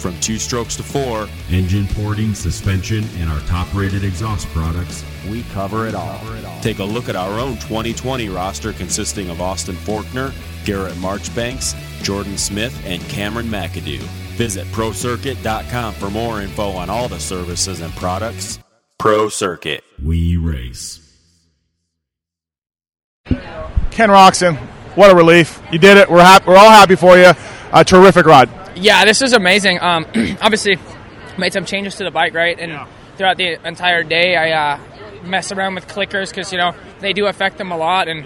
From two strokes to four, engine porting, suspension, and our top rated exhaust products, we cover it all. Take a look at our own 2020 roster consisting of Austin Forkner, Garrett Marchbanks, Jordan Smith, and Cameron McAdoo. Visit ProCircuit.com for more info on all the services and products. Pro Circuit. We race. Ken Roczen, what a relief! You did it. We're happy. We're all happy for you. A terrific ride. Yeah, this is amazing. Um, obviously, made some changes to the bike, right? And yeah. throughout the entire day, I uh, mess around with clickers because you know they do affect them a lot, and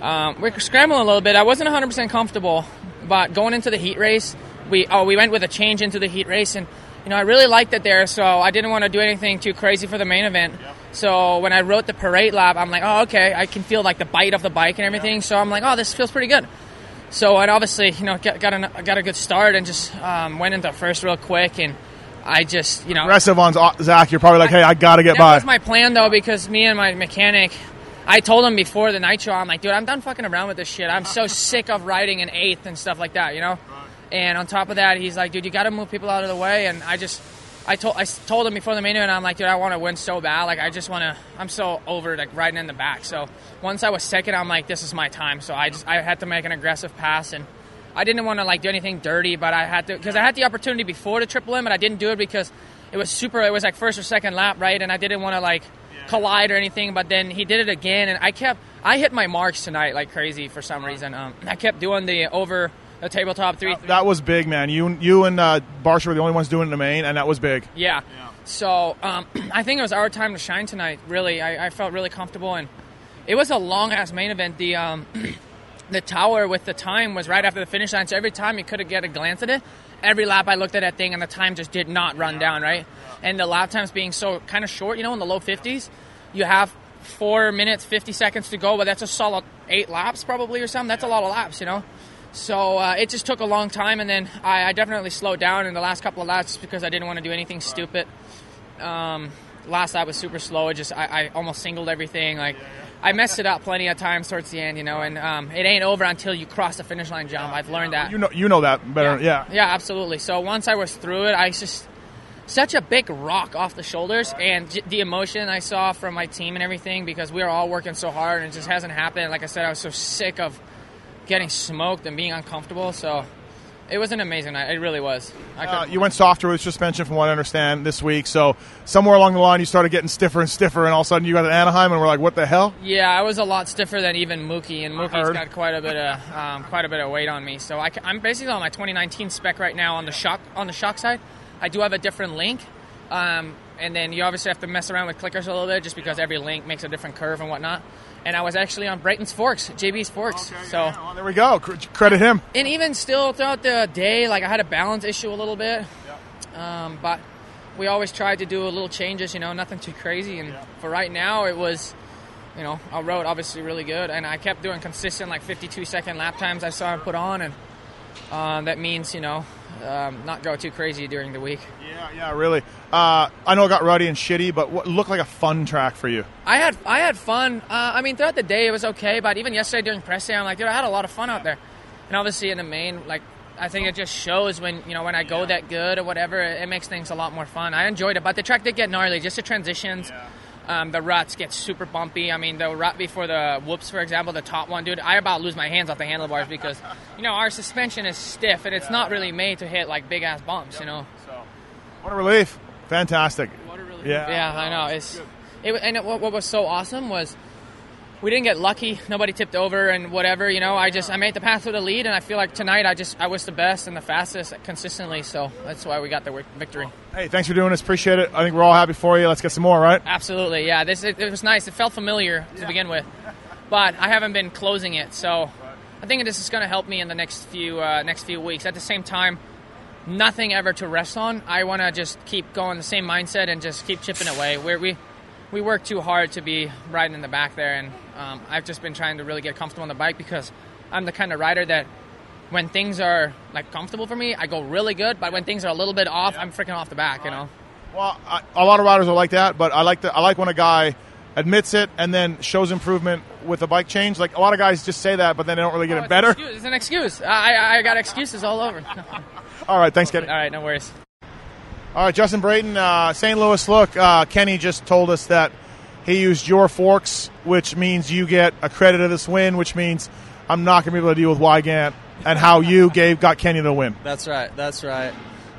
um, we're scrambling a little bit. I wasn't 100% comfortable, but going into the heat race, we oh we went with a change into the heat race, and you know I really liked it there, so I didn't want to do anything too crazy for the main event. So when I wrote the parade lap, I'm like, oh okay, I can feel like the bite of the bike and everything. So I'm like, oh this feels pretty good. So and obviously you know got got a, got a good start and just um, went into first real quick and. I just, you know, aggressive on Zach. You're probably like, hey, I got to get that by. That was my plan though, because me and my mechanic, I told him before the night show, I'm like, dude, I'm done fucking around with this shit. I'm so sick of riding an eighth and stuff like that, you know. And on top of that, he's like, dude, you got to move people out of the way. And I just, I told I told him before the main event, I'm like, dude, I want to win so bad. Like, I just want to. I'm so over like riding in the back. So once I was second, I'm like, this is my time. So I just I had to make an aggressive pass, and I didn't want to like do anything dirty, but I had to because I had the opportunity before the triple M, but I didn't do it because it was super. It was like first or second lap, right? And I didn't want to like collide or anything. But then he did it again, and I kept. I hit my marks tonight like crazy for some reason. Um, I kept doing the over the tabletop three. That, that was big, man. You you and uh, Barcia were the only ones doing it in the main, and that was big. Yeah. yeah. So um, I think it was our time to shine tonight. Really, I, I felt really comfortable, and it was a long ass main event. The um, the tower with the time was right after the finish line, so every time you could get a glance at it. Every lap I looked at that thing, and the time just did not run yeah. down right. Yeah. And the lap times being so kind of short, you know, in the low fifties, you have four minutes fifty seconds to go, but that's a solid eight laps probably or something. That's a lot of laps, you know. So uh, it just took a long time, and then I, I, definitely slowed down in the last couple of laps because I didn't want to do anything stupid. Um, last lap was super slow. It just I, I, almost singled everything. Like I messed it up plenty of times towards the end, you know. And um, it ain't over until you cross the finish line jump. I've learned that. You know, you know that better. Yeah. yeah, yeah, absolutely. So once I was through it, I just such a big rock off the shoulders and the emotion I saw from my team and everything because we were all working so hard and it just hasn't happened. Like I said, I was so sick of getting smoked and being uncomfortable. So it was an amazing night. It really was. Uh, you went softer with suspension, from what I understand, this week. So somewhere along the line, you started getting stiffer and stiffer, and all of a sudden you got an Anaheim, and we're like, "What the hell?" Yeah, I was a lot stiffer than even Mookie, and Mookie's got quite a bit of um, quite a bit of weight on me. So I, am basically on my 2019 spec right now on the shock on the shock side. I do have a different link. Um, and then you obviously have to mess around with clickers a little bit just because every link makes a different curve and whatnot and I was actually on Brayton's Forks, JB's Forks. Okay, so yeah, well, there we go. Credit him. And even still throughout the day, like I had a balance issue a little bit, yeah. um, but we always tried to do a little changes. You know, nothing too crazy. And yeah. for right now, it was. You know, I road obviously really good, and I kept doing consistent like 52 second lap times I saw him put on, and uh, that means you know um, not go too crazy during the week. Yeah, yeah, really. Uh, I know it got ruddy and shitty, but what looked like a fun track for you? I had I had fun. Uh, I mean, throughout the day it was okay, but even yesterday during press day, I'm like, dude, I had a lot of fun out there. And obviously in the main, like I think it just shows when you know when I go that good or whatever, it, it makes things a lot more fun. I enjoyed it, but the track did get gnarly. Just the transitions. Yeah um, the ruts get super bumpy. I mean, the rut before the whoops, for example, the top one, dude, I about lose my hands off the handlebars because, you know, our suspension is stiff and it's not really made to hit like big ass bumps, you know. So, what a relief! Fantastic. What a relief. Yeah, yeah, I know. It's it, and it, what, what was so awesome was we didn't get lucky. Nobody tipped over and whatever. You know, I just I made the path to the lead, and I feel like tonight I just I was the best and the fastest consistently. So that's why we got the victory. Hey, thanks for doing this. Appreciate it. I think we're all happy for you. Let's get some more, right? Absolutely. Yeah, this it, it was nice. It felt familiar to yeah. begin with, but I haven't been closing it. So I think this is going to help me in the next few uh, next few weeks. At the same time. Nothing ever to rest on. I want to just keep going the same mindset and just keep chipping away. Where we we work too hard to be riding in the back there, and um, I've just been trying to really get comfortable on the bike because I'm the kind of rider that when things are like comfortable for me, I go really good. But when things are a little bit off, I'm freaking off the back. You know. Well, I, a lot of riders are like that, but I like the, I like when a guy admits it and then shows improvement with a bike change. Like a lot of guys just say that, but then they don't really get Oh, it better. An excuse. It's an excuse. I, I, I got excuses all over. All right, thanks, Kenny. all right, no worries. All right, Justin Brayton, uh, St. Louis. Look, uh, Kenny just told us that he used your forks, which means you get a credit of this win, which means I'm not going to be able to deal with Wygant and how you gave got Kenny the win. That's right. That's right.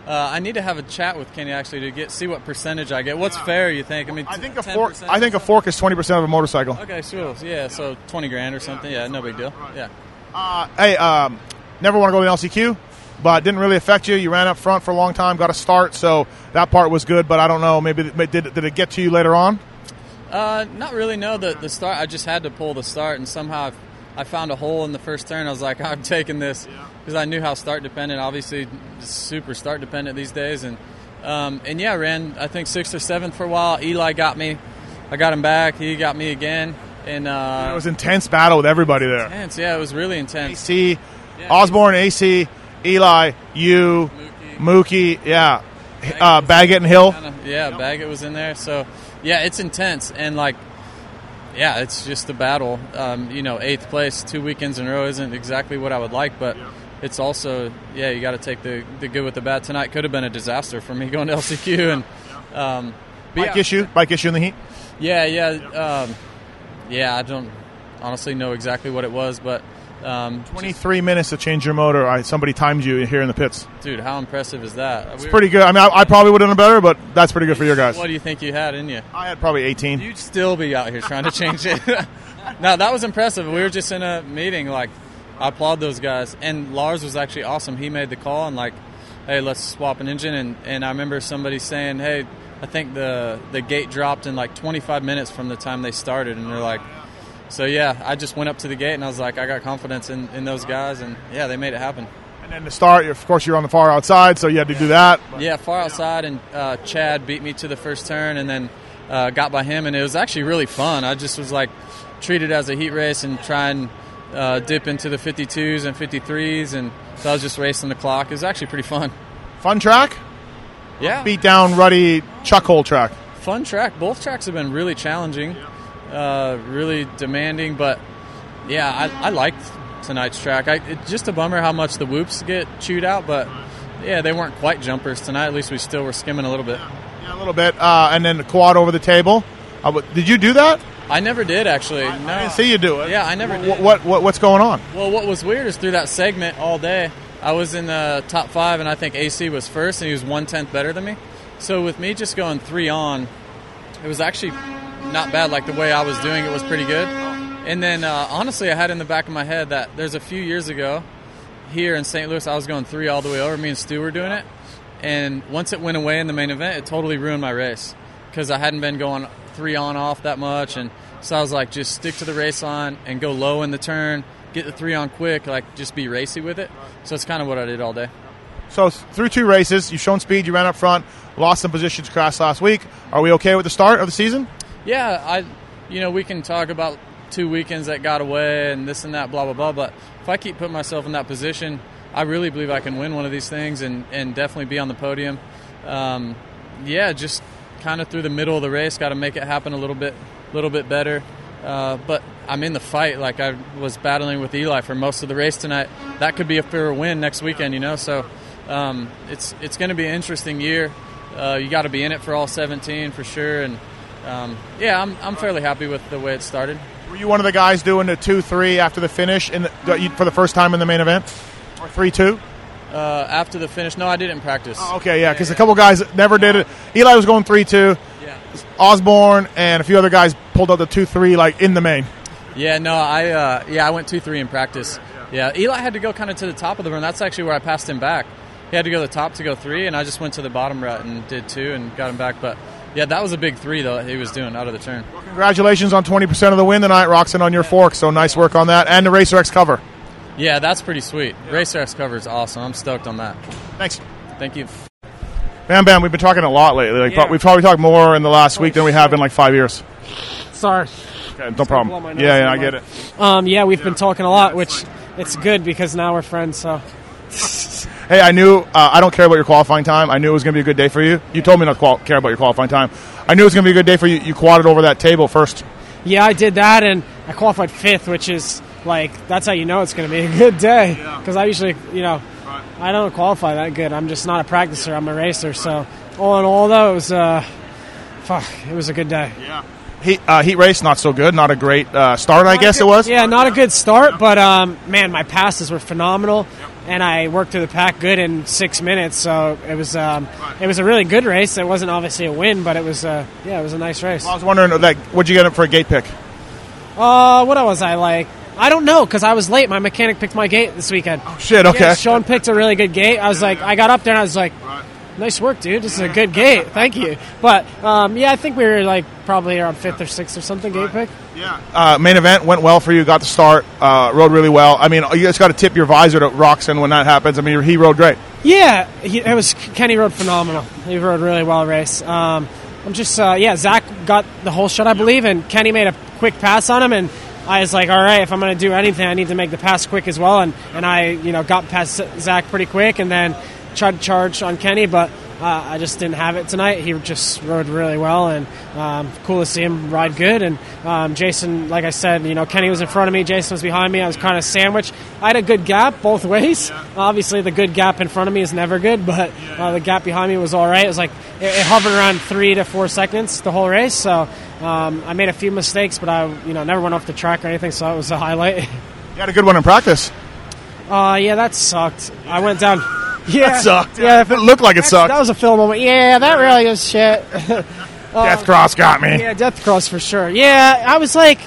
Uh, I need to have a chat with Kenny actually to get see what percentage I get. What's fair? You think? I mean, I think a fork. I think a fork is 20 percent of a motorcycle. Okay, sure. Yeah, so twenty grand or something. Yeah, no big deal. Yeah. Uh, hey, um, never want to go to the LCQ, but didn't really affect you. You ran up front for a long time, got a start, so that part was good. But I don't know, maybe did did it get to you later on? Uh, not really. No, the the start. I just had to pull the start, and somehow I've, I found a hole in the first turn. I was like, I'm taking this because I knew how start dependent. Obviously, super start dependent these days, and um, and yeah, I ran I think sixth or seventh for a while. Eli got me. I got him back. He got me again, and uh, It was intense battle with everybody there. intense. Yeah, it was really intense. AC, Osborne, AC, Eli, you, Mookie, yeah, uh, Baggett and Hill. Kinda- yeah, Baggett was in there. So, yeah, it's intense and like, yeah, it's just a battle. Um, you know, eighth place two weekends in a row isn't exactly what I would like, but it's also yeah, you got to take the the good with the bad. Tonight could have been a disaster for me going to LCQ and. Um, Bike yeah, issue, bike issue in the heat. yeah, yeah, um, yeah. I don't honestly know exactly what it was, but um, Twenty-three minutes to change your motor. I, somebody timed you here in the pits. dude, how impressive is that? It's pretty good. I mean, I, I probably would have done better, but that's pretty good for your guys. What do you think you had in you? I had probably 18. You'd still be out here trying to change it. no, that was impressive. We were just in a meeting. Like, I applaud those guys. And Lars was actually awesome. He made the call and like, hey, let's swap an engine. And, and I remember somebody saying, hey, I think the the gate dropped in like 25 minutes from the time they started. And they're like, so yeah, I just went up to the gate and I was like, I got confidence in, in those guys. And yeah, they made it happen. And then to start, of course, you're on the far outside, so you had to do that. Yeah, far outside, and uh, Chad beat me to the first turn, and then uh, got by him, and it was actually really fun. I just was like treated as a heat race and try and uh, dip into the 52s and 53s, and so I was just racing the clock. It was actually pretty fun. Fun track, Yeah, beat down ruddy chuck hole track. fun track. Both tracks have been really challenging, uh, really demanding, but yeah, I, I liked tonight's track. I, it's just a bummer how much the whoops get chewed out, but yeah, they weren't quite jumpers tonight. At least we still were skimming a little bit. Yeah, a little bit, uh, and then the quad over the table. Uh, did you do that? I never did actually. No. I didn't see you do it. Yeah, I never Wh- did. What, what what's going on? Well, what was weird is through that segment all day, I was in the top five, and I think AC was first, and he was one tenth better than me. So with me just going three on, it was actually not bad. Like the way I was doing it was pretty good. And then uh, honestly, I had in the back of my head that there's a few years ago here in St. Louis, I was going three all the way over. Me and Stu were doing it, and once it went away in the main event, it totally ruined my race because I hadn't been going three on off that much, and so I was like, just stick to the race line and go low in the turn, get the three on quick, like just be racy with it. So it's kind of what I did all day. So through two races, you've shown speed. You ran up front, lost some positions, crashed last week. Are we okay with the start of the season? Yeah, I, you know, we can talk about two weekends that got away and this and that, blah blah blah. But if I keep putting myself in that position, I really believe I can win one of these things and and definitely be on the podium. Um, yeah, just kind of through the middle of the race, got to make it happen a little bit, little bit better. Uh, but I'm in the fight. Like I was battling with Eli for most of the race tonight. That could be a fair win next weekend, you know. So um, it's it's going to be an interesting year. Uh, you got to be in it for all 17 for sure. And um, yeah, I'm I'm fairly happy with the way it started. Were you one of the guys doing the two three after the finish in the, for the first time in the main event, or three two? Uh, after the finish, no, I didn't practice. Okay, yeah, because a couple guys never did it. Eli was going three two. Yeah. Osborne and a few other guys pulled out the two three like in the main. Yeah, no, I uh, yeah, I went two three in practice. Yeah, Eli had to go kind of to the top of the run. That's actually where I passed him back. He had to go to the top to go three, and I just went to the bottom rut and did two and got him back. But yeah, that was a big three though he was doing out of the turn. Congratulations on twenty percent of the win tonight, Roczen, on your fork. So nice work on that, and the Racer X cover. Yeah, that's pretty sweet. Racer X cover is awesome. I'm stoked on that. Thanks. Thank you. Bam Bam, we've been talking a lot lately. Like, Yeah. We've probably talked more in the last week than we have in like five years. Sorry. Okay, no blow problem. Yeah, yeah, I get it. Um, yeah, we've been talking a lot, which it's good because now we're friends. So Hey, I knew uh, I don't care about your qualifying time. I knew it was going to be a good day for you. You told me not to qual- care about your qualifying time. I knew it was going to be a good day for you. You quadded over that table first. yeah, I did that, and I qualified fifth, which is like that's how you know it's going to be a good day. Because I usually, you know, I don't qualify that good. I'm just not a practicer. I'm a racer. So all in all, though, it was uh, fuck, it was a good day. Heat, uh, heat race, not so good. Not a great uh, start, I guess it was. Yeah, not a good start, but um, man, my passes were phenomenal, and I worked through the pack good in six minutes. So it was um, it was a really good race. It wasn't obviously a win, but it was uh, yeah, it was a nice race. I was wondering, like, what'd you get it for a gate pick? Uh, what was I like? I don't know because I was late. My mechanic picked my gate this weekend. Oh shit, okay. Yeah, Sean picked a really good gate. I was like, I got up there and I was like, nice work, dude. This is a good gate. Thank you. But um, yeah, I think we were like probably around fifth or sixth or something gate pick. Yeah. Uh, main event went well for you. Got the start. Uh, rode really well. I mean, you just got to tip your visor to Roczen when that happens. I mean, he rode great. Yeah, he, it was Kenny rode phenomenal. He rode really well race. Um, I'm just uh, yeah, Zach got the whole shot, I believe, and Kenny made a quick pass on him, and I was like, all right, if I'm going to do anything, I need to make the pass quick as well, and and I you know got past Zach pretty quick, and then tried to charge on Kenny, but. Uh, I just didn't have it tonight. He just rode really well, and um, cool to see him ride good. And um, Jason, like I said, you know, Kenny was in front of me, Jason was behind me. I was kind of sandwiched. I had a good gap both ways. Obviously, the good gap in front of me is never good, but uh, the gap behind me was all right. It was like it, it hovered around three to four seconds the whole race. So um, I made a few mistakes, but I, you know, never went off the track or anything. So it was a highlight. You had a good one in practice. Uh, yeah, that sucked. I went down. Yeah, That sucked. Yeah, if It looked like it sucked. That was a film moment. Yeah, that really was shit. Um, death Cross got me. Yeah, death cross for sure. Yeah, I was like,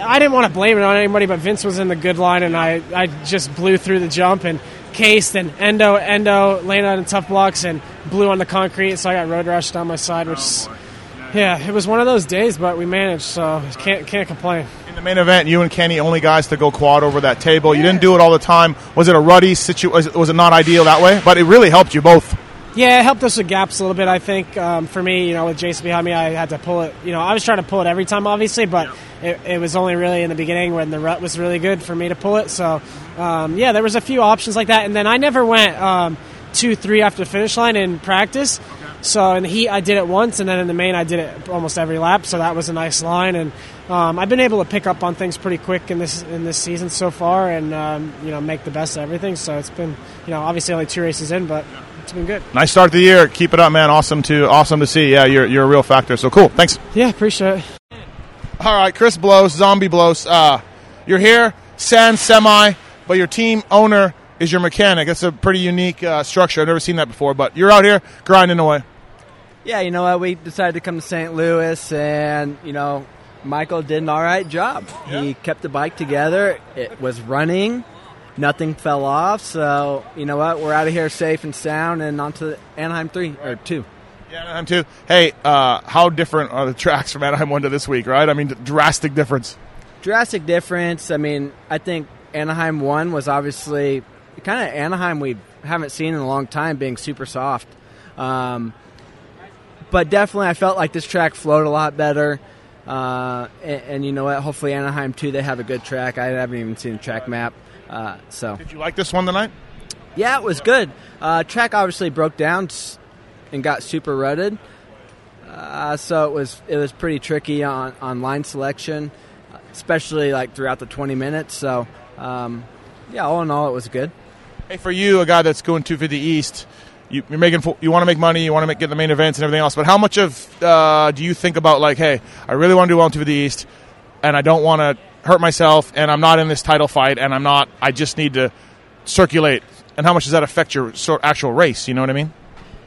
I didn't want to blame it on anybody, but Vince was in the good line, and I, I just blew through the jump and cased and endo endo landed on the tough blocks and blew on the concrete, so I got road rash down my side, which, oh, is- yeah, it was one of those days, but we managed, so can't can't complain. In the main event, you and Kenny only guys to go quad over that table. You didn't do it all the time. Was it a ruddy situation? Was, it- not ideal that way? But it really helped you both. Yeah, it helped us with gaps a little bit. I think um, for me, you know, with Jason behind me, I had to pull it. You know, I was trying to pull it every time, obviously, but it, it was only really in the beginning when the rut was really good for me to pull it. So, um, yeah, there was a few options like that, and then I never went um, two, three after the finish line in practice. So in the heat, I did it once, and then in the main, I did it almost every lap. So that was a nice line, and um, I've been able to pick up on things pretty quick in this in this season so far, and um, you know, make the best of everything. So it's been, you know, obviously only two races in, but it's been good. Nice start to the year. Keep it up, man. Awesome to awesome to see. Yeah, you're you're a real factor. So cool. Thanks. Yeah, appreciate it. All right, Chris Blose, Zombie Blose. Uh, you're here, San Semi, but your team owner is your mechanic. That's a pretty unique uh, structure. I've never seen that before. But you're out here grinding away. Yeah, you know what? We decided to come to St. Louis, and you know, Michael did an all right job. He kept the bike together. It was running. Nothing fell off. So you know what? We're out of here safe and sound, and on to Anaheim three or two. Yeah, Anaheim two. Hey, uh, how different are the tracks from Anaheim one to this week? Right? I mean, drastic difference. Drastic difference. I mean, I think Anaheim one was obviously kind of Anaheim we haven't seen in a long time, being super soft. Um, but definitely, I felt like this track flowed a lot better. Uh, and, and you know what? Hopefully, Anaheim too. They have a good track. I haven't even seen the track map. Uh, so Did you like this one tonight? yeah, it was good. Uh, track obviously broke down and got super rutted, uh, so it was it was pretty tricky on, on line selection, especially like throughout the 20 minutes. So um, yeah, all in all, it was good. Hey, for you, a guy that's going 250 East, you, you're making you want to make money, you want to make, get the main events and everything else. But how much of uh, do you think about like, hey, I really want to do well in 250 East, and I don't want to hurt myself, and I'm not in this title fight, and I'm not. I just need to circulate. And how much does that affect your actual race? You know what I mean?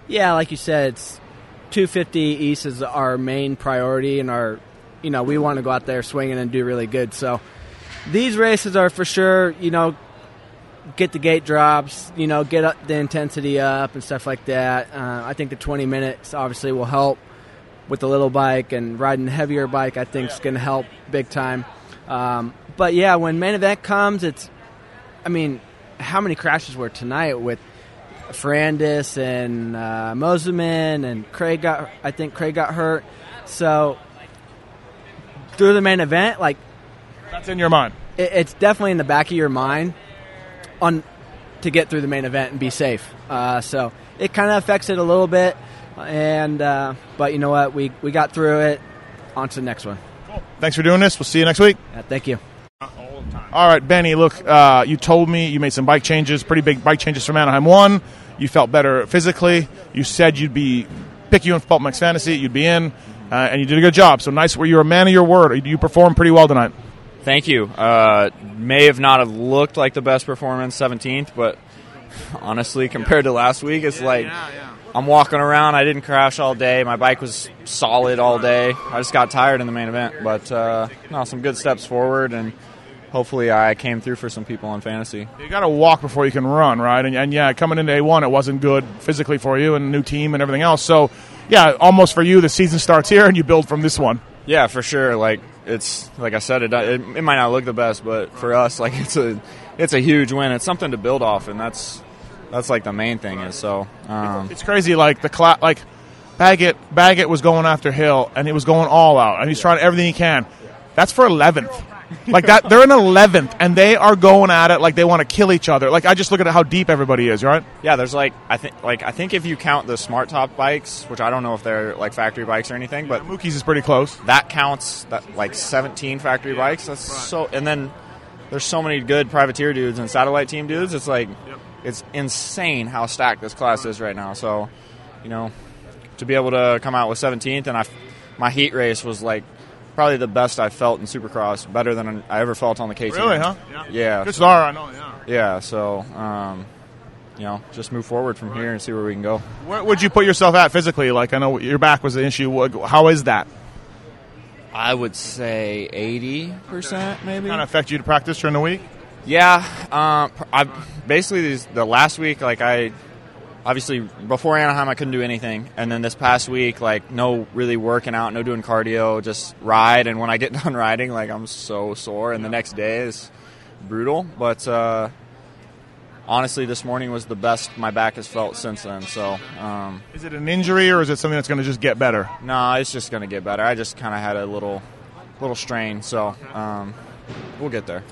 Yeah, like you said, it's 250 East is our main priority, and our, you know, we want to go out there swinging and do really good. So these races are for sure, you know, get the gate drops, you know, get up the intensity up and stuff like that. Uh, I think the 20 minutes obviously will help with the little bike and riding the heavier bike. I think is going to help big time. Um, but yeah, when main event comes, it's, I mean, how many crashes were tonight with Ferrandis and uh, Mosiman and Craig got I think Craig got hurt. So through the main event, like That's in your mind. it, it's definitely in the back of your mind. On to get through the main event and be safe. Uh, so it kind of affects it a little bit, and uh, but you know what, we we got through it. On to the next one. Cool. Thanks for doing this. We'll see you next week. Yeah, thank you. All right, Benny. Look, uh, you told me you made some bike changes, pretty big bike changes from Anaheim One. You felt better physically. You said you'd be pick you in PulpMX Fantasy. You'd be in, uh, and you did a good job. So nice. Were you a man of your word? You performed pretty well tonight. Thank you. Uh, may have not have looked like the best performance 17th, but honestly, compared to last week, it's like I'm walking around. I didn't crash all day. My bike was solid all day. I just got tired in the main event, but uh, no, some good steps forward, and hopefully, I came through for some people on fantasy. You got to walk before you can run, right? And, and yeah, coming into A1, it wasn't good physically for you, and new team and everything else. So, yeah, almost for you, the season starts here, and you build from this one. Yeah, for sure. Like it's like I said, it, it it might not look the best, but for us, like it's a it's a huge win. It's something to build off, and that's that's like the main thing is so. Um, It's crazy. Like the like Baggett Baggett was going after Hill, and he was going all out, and he's trying everything he can. That's for eleventh. Like that, they're in eleventh, and they are going at it like they want to kill each other. Like I just look at how deep everybody is, right? yeah, there's like I think like I think if you count the smart top bikes, which I don't know if they're like factory bikes or anything, but Mookie's is pretty close. that counts that like 17 factory bikes. That's so, and then there's so many good privateer dudes and satellite team dudes. It's like it's insane how stacked this class is right now. So, you know, to be able to come out with 17th, and I, my heat race was like probably the best I felt in Supercross, better than I ever felt on the KTM. Really, huh? Yeah. Good star, I know. Yeah. Yeah. So, um, you know, just move forward from here and see where we can go. Where would you put yourself at physically? Like I know your back was the issue. How is that? I would say 80% maybe. Kind of affect you to practice during the week? Yeah, um, I basically these, the last week, like I obviously before Anaheim, I couldn't do anything, and then this past week, like no really working out, no doing cardio, just ride. And when I get done riding, like I'm so sore, and the next day is brutal. But uh, honestly, this morning was the best my back has felt since then. So. Um, Is it an injury or is it something that's going to just get better? no, it's just gonna get better. I just kind of had a little, little strain, so um, we'll get there.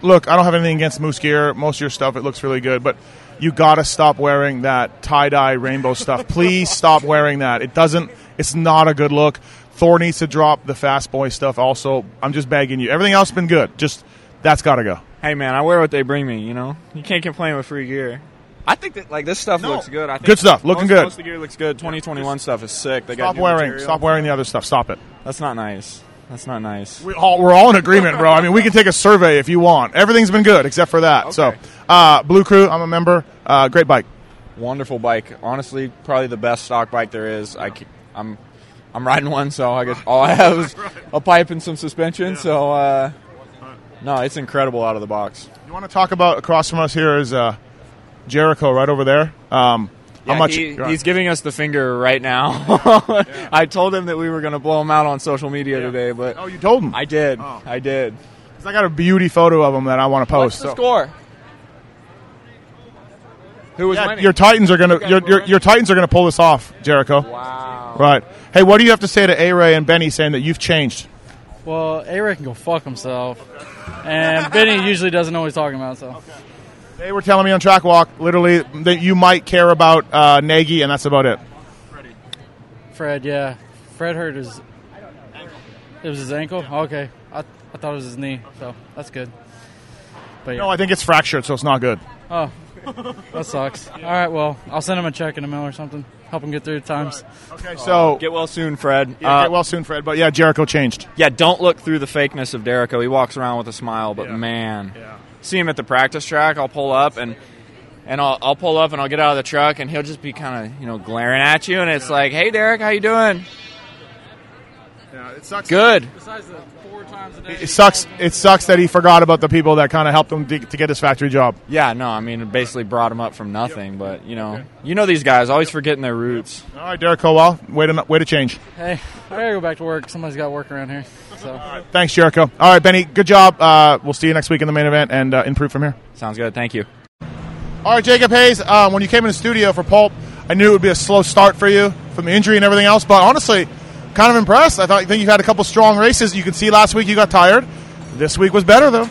Look, I don't have anything against moose gear. Most of your stuff, it looks really good, but you got to stop wearing that tie dye rainbow stuff. Please stop wearing that. It doesn't. It's not a good look. Thor needs to drop the fast boy stuff. Also, I'm just begging you. Everything else been good. Just that's got to go. Hey man, I wear what they bring me. You know, you can't complain with free gear. I think that like this stuff looks good. I think Good stuff, looking most, good. Most of the gear looks good. 2021 stuff is sick. They got Stop new wearing. material. Stop wearing the other stuff. Stop it. That's not nice. That's not nice. We all, we're all in agreement, bro. I mean, we can take a survey if you want. Everything's been good except for that. So, uh, Blue Crew, I'm a member. Uh, great bike. Wonderful bike. Honestly, probably the best stock bike there is. I, am I'm riding one, so I guess all I have is a pipe and some suspension. So, uh, no, it's incredible out of the box. You want to talk about across from us here is uh, Jericho right over there. Um, Yeah, much? he- he's giving us the finger right now. I told him that we were going to blow him out on social media today, but oh, you told him. I did. Oh. I did. 'Cause I got a beauty photo of him that I want to What's post. the so- score? Who was Yeah, your Titans are gonna your, your, your Titans are gonna pull this off, Jericho. wow. Right. Hey, what do you have to say to A Ray and Benny saying that you've changed? Well, A-Ray can go fuck himself. And Benny usually doesn't know what he's talking about, so. They were telling me on track walk, literally, that you might care about uh, Nagy, and that's about it. Fred, yeah. Fred hurt his. It was his ankle? Okay. I, I thought it was his knee, so that's good. But yeah. No, I think it's fractured, so it's not good. oh, that sucks. All right, well, I'll send him a check in the mail or something. Help him get through the times. Okay, so Get well soon, Fred. yeah, Uh, get well soon, Fred. But yeah, Jericho changed. yeah, don't look through the fakeness of Derico. He walks around with a smile, but man, see him at the practice track. I'll pull up and and I'll, I'll pull up and I'll get out of the truck and he'll just be kind of you know glaring at you and it's like, hey Derek, how you doing? Yeah, it sucks. Good. Besides the four times a day. It sucks. It sucks that he forgot about the people that kind of helped him to, to get his factory job. Yeah, no, I mean, it basically brought him up from nothing, but you know, you know these guys always forgetting their roots. All right, Derek Colwell, way to way to change. Hey, I gotta go back to work. Somebody's got work around here. So. Thanks, Jericho. All right, Benny, good job. Uh, we'll see you next week in the main event and uh, improve from here. Sounds good. Thank you. All right, Jacob Hayes. Um, when you came in the studio for Pulp, I knew it would be a slow start for you from the injury and everything else. But honestly, kind of impressed. I thought I think you had a couple strong races. You could see last week you got tired. This week was better though.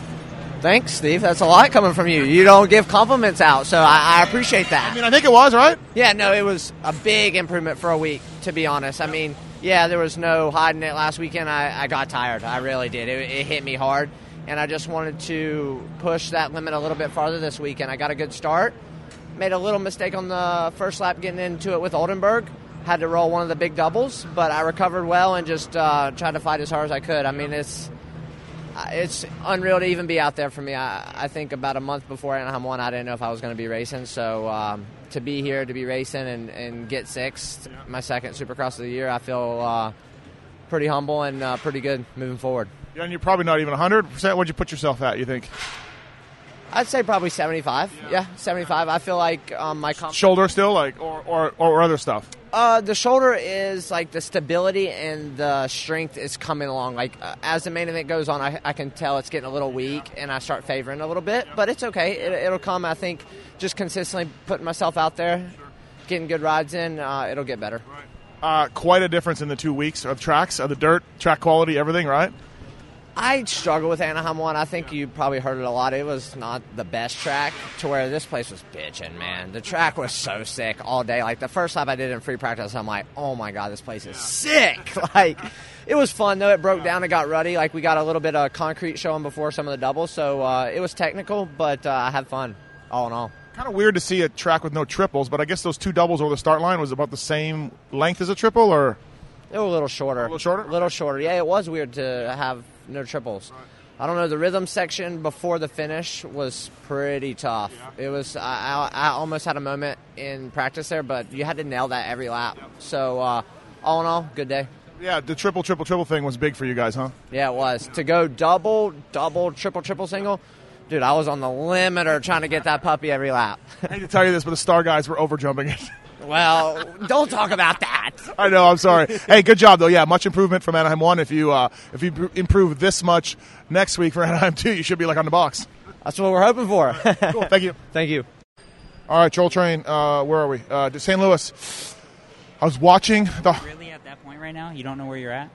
Thanks, Steve. That's a lot coming from you. You don't give compliments out, so I, I appreciate that. I mean, I think it was right. Yeah, no, it was a big improvement for a week, to be honest. I mean, yeah, there was no hiding it last weekend. I, I got tired. I really did. It, it hit me hard, and I just wanted to push that limit a little bit farther this weekend. I got a good start. Made a little mistake on the first lap getting into it with Oldenburg. Had to roll one of the big doubles, but I recovered well and just uh, tried to fight as hard as I could. I mean, it's uh, it's unreal to even be out there for me. I, I think about a month before Anaheim won, I didn't know if I was going to be racing. So um, to be here, to be racing, and, and get sixth, my second Supercross of the year, I feel uh, pretty humble and uh, pretty good moving forward. Yeah, and you're probably not even 100. percent What'd you put yourself at? You think I'd say probably 75. Yeah, 75. I feel like um, my shoulder still, like, or or, or other stuff? Uh, the shoulder is like the stability and the strength is coming along. Like uh, as the main event goes on, I, I can tell it's getting a little weak, and I start favoring a little bit. But it's okay. It, it'll come. I think just consistently putting myself out there, getting good rides in, uh, it'll get better. Uh, quite a difference in the two weeks of tracks, of the dirt, track quality, everything, right? I struggle with Anaheim one. I think you probably heard it a lot. It was not the best track to where this place was bitching, man. The track was so sick all day. Like the first lap I did in free practice, I'm like, oh my god, this place is sick. Like it was fun though. It broke down. It got ruddy. Like we got a little bit of concrete showing before some of the doubles, so uh, it was technical, but uh, I had fun all in all. Kind of weird to see a track with no triples, but I guess those two doubles over the start line was about the same length as a triple, or They were a little shorter. A little shorter. A little shorter. Yeah, it was weird to have no triples. I don't know. The rhythm section before the finish was pretty tough. It was. I, I, I almost had a moment in practice there, but you had to nail that every lap. So uh, all in all, good day. yeah, the triple, triple, triple thing was big for you guys, huh? Yeah, it was to go double, double, triple, triple, single. Dude, I was on the limiter trying to get that puppy every lap. I hate to tell you this, but the star guys were over jumping it. well, don't talk about that. I know. I'm sorry. hey, good job though. Yeah, much improvement from Anaheim one. If you uh, if you improve this much next week for Anaheim two, you should be like on the box. That's what we're hoping for. cool. Thank you. Thank you. All right, Troll Train. Uh, where are we? Uh, to St. Louis. I was watching the. Really, at that point right now, you don't know where you're at.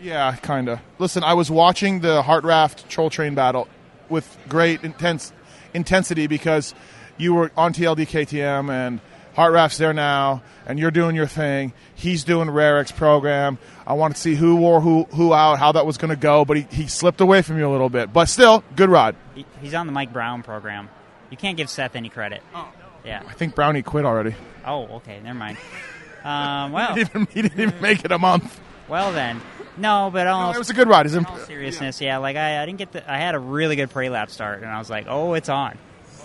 Yeah, kind of. Listen, I was watching the Hartranft Troll Train battle with great intense intensity because you were on TLD KTM and Hartranft's there now, and you're doing your thing. He's doing Rarex program. I wanted to see who wore who who out, how that was going to go, but he, he slipped away from you a little bit. But still, good ride. He- He's on the Mike Brown program. You can't give Seth any credit. Oh. Yeah. I think Brownie quit already. Oh, okay. Never mind. Um, well, he, didn't even, he didn't even make it a month. well then. No, but almost, it was a good ride. It's in all seriousness, yeah. Like I, I didn't get the. I had a really good pre lap start, and I was like, oh, it's on.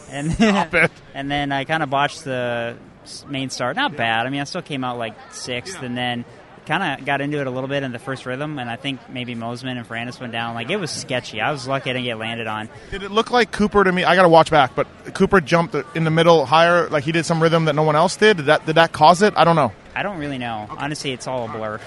And and then I kind of botched the s- main start. Not bad. I mean, I still came out like sixth, and then kind of got into it a little bit in the first rhythm, and I think maybe Mosiman and Ferrandis went down. Like it was sketchy. I was lucky I didn't get landed on. Did it look like Cooper to me? I got to watch back, but Cooper jumped in the middle higher, like he did some rhythm that no one else did. Did that did that cause it? I don't know. I don't really know. Honestly, it's all a blur.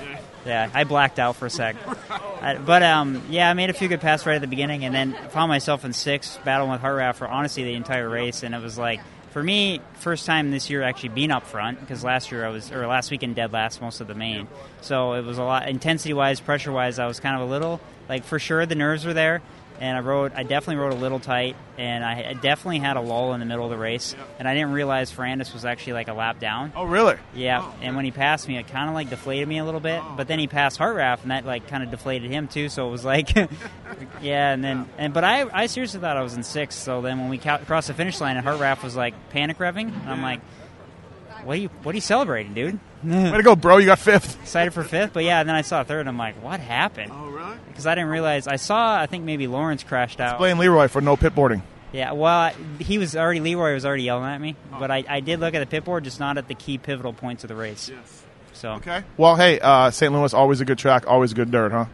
Yeah, I blacked out for a sec. I, but um, yeah, I made a few good passes right at the beginning, and then found myself in sixth, battling with Hartranft for honestly the entire race, and it was like. For me, first time this year actually being up front because last year I was or last weekend dead last most of the main, so it was a lot intensity wise, pressure wise. I was kind of a little like for sure the nerves were there, and I rode. I definitely rode a little tight, and I, I definitely had a lull in the middle of the race, and I didn't realize Ferrandis was actually like a lap down. Oh, really? Yeah, oh, and when he passed me, it kind of like deflated me a little bit. Oh. But then he passed Hartranft, and that like kind of deflated him too. So it was like, yeah. And then, and but I, I seriously thought I was in sixth. So then when we ca- crossed the finish line, and Hartranft was like panic revving, and I'm like, what are you, what are you celebrating, dude? Way to go, bro! You got fifth. Excited for fifth, but yeah. And then I saw third, and I'm like, what happened? Oh, really? Because I didn't realize. I saw, I think maybe Lawrence crashed out. Blame Leroy for no pit boarding. Yeah, well, he was already Leroy was already yelling at me, but I, I did look at the pit board, just not at the key pivotal points of the race. Yes. So okay. Well, hey, uh, St. Louis always a good track, always good dirt, huh?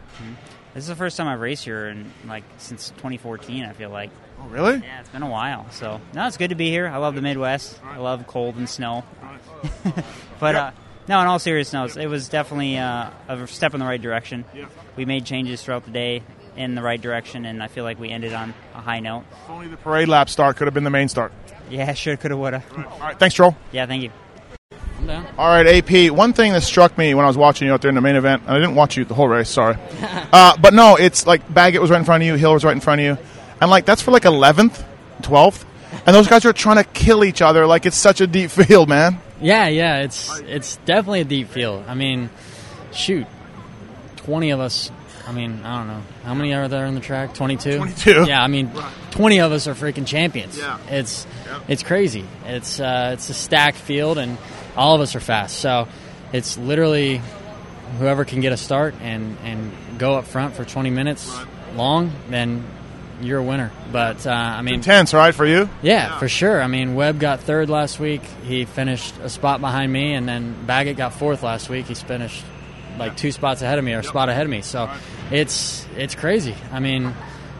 This is the first time I've raced here in like since 2014. I feel like. Oh, really? Yeah, it's been a while. So no, it's good to be here. I love the Midwest. I love cold and snow. but uh, no, in all seriousness, it was definitely uh, a step in the right direction. We made changes throughout the day in the right direction, and I feel like we ended on a high note. Only the parade lap start could have been the main start. Yeah, should, coulda, woulda. All right, thanks, Troll. Yeah, thank you. I'm down. All right, AP. One thing that struck me when I was watching you out there in the main event, and I didn't watch you the whole race, sorry. uh, but no, it's like Baggett was right in front of you, Hill was right in front of you, and like that's for like eleventh, twelfth, and those guys are trying to kill each other like it's such a deep field, man. Yeah, yeah, it's it's definitely a deep field. I mean, shoot, twenty of us. I mean, I don't know how many are there in the track. Twenty-two. 22. Yeah, I mean, twenty of us are freaking champions. Yeah. It's it's crazy. It's uh, it's a stacked field, and all of us are fast. So it's literally whoever can get a start and and go up front for twenty minutes long, then you're a winner. But uh, I mean, Intense, right, for you? yeah, for sure. I mean, Webb got third last week. He finished a spot behind me, and then Baggett got fourth last week. He's finished like two spots ahead of me or a spot ahead of me. So it's it's crazy. I mean,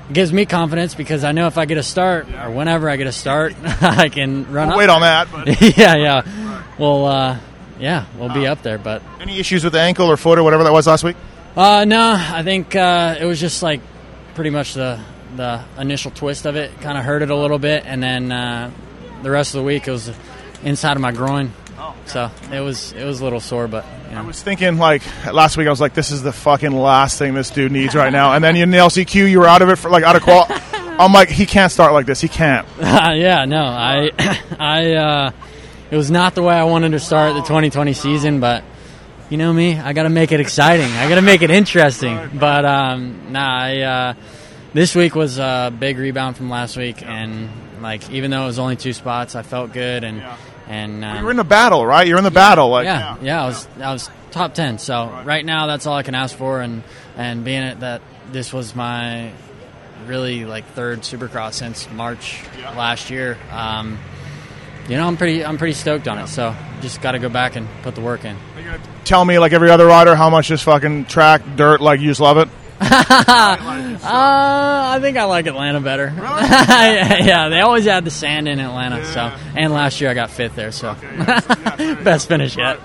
it gives me confidence because I know if I get a start or whenever I get a start, I can run. We'll wait on that, but- yeah, yeah. Well, uh, yeah, we'll be up there, but. Any issues with the ankle or foot or whatever that was last week? Uh, no, I think uh, it was just like pretty much the the initial twist of it kind of hurt it a little bit, and then uh, the rest of the week it was inside of my groin. So it was it was a little sore, but you know. I was thinking like last week. I was like, "This is the fucking last thing this dude needs right now." And then in the LCQ, you were out of it for like out of qual. I'm like, he can't start like this. He can't. yeah, no, I, I, uh, it was not the way I wanted to start the 2020 season, but you know me, I got to make it exciting. I got to make it interesting. But um, nah, I, uh, this week was a big rebound from last week, and like even though it was only two spots, I felt good, and and um, You're in the battle, right? You're in the battle. Like, yeah, yeah, I was I was top ten. So right now, that's all I can ask for, and and being it that this was my really like third Supercross since March last year. Um, you know, I'm pretty I'm pretty stoked on it. So just got to go back and put the work in. Tell me, like every other rider, how much this fucking track dirt, like you just love it. uh, I think I like Atlanta better. yeah, they always add the sand in Atlanta. So and last year I got fifth there. So best finish yet.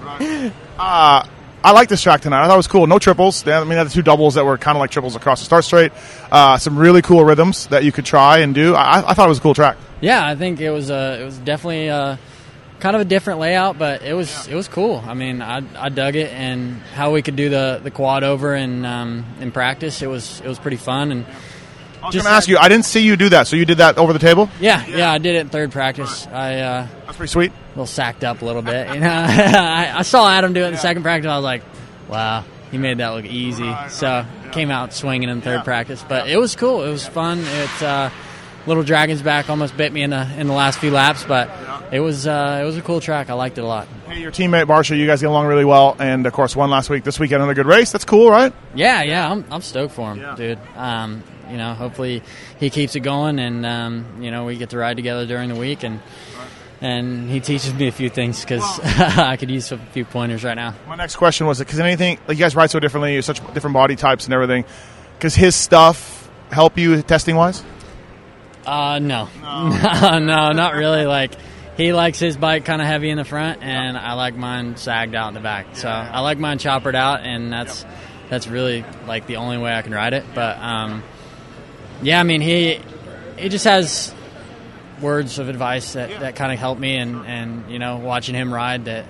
Uh, I like this track tonight. I thought it was cool. No triples. They- I mean, they had the two doubles that were kind of like triples across the start straight. Uh, some really cool rhythms that you could try and do. I, I thought it was a cool track. Yeah, I think it was uh, it was definitely uh, kind of a different layout, but it was it was cool. I mean, I, I dug it, and how we could do the, the quad over and um, in practice, it was it was pretty fun. And I was going to ask you. I didn't see you do that. So you did that over the table? yeah, yeah, I did it in third practice. I uh, that's pretty sweet. A little sacked up a little bit. You know, I, I saw Adam do it in the second practice. I was like, wow, he made that look easy. So came out swinging in third practice, but it was cool. It was fun. It's uh, little dragon's back almost bit me in the in the last few laps, but it was uh, it was a cool track. I liked it a lot. Hey, your teammate Barcia, you guys get along really well, and of course, won last week. This weekend, another good race. That's cool, right? Yeah, yeah, I'm, I'm stoked for him, dude. Um, you know, hopefully he keeps it going, and um, you know, we get to ride together during the week, and and he teaches me a few things because I could use a few pointers right now. My next question was because anything like you guys ride so differently, you're such different body types and everything. Does his stuff help you testing wise? Uh, no, no, no, not really. Like he likes his bike kind of heavy in the front, and I like mine sagged out in the back. So I like mine choppered out, and that's that's really like the only way I can ride it. But um, yeah, I mean he he just has words of advice that, that kind of help me, and and you know watching him ride that.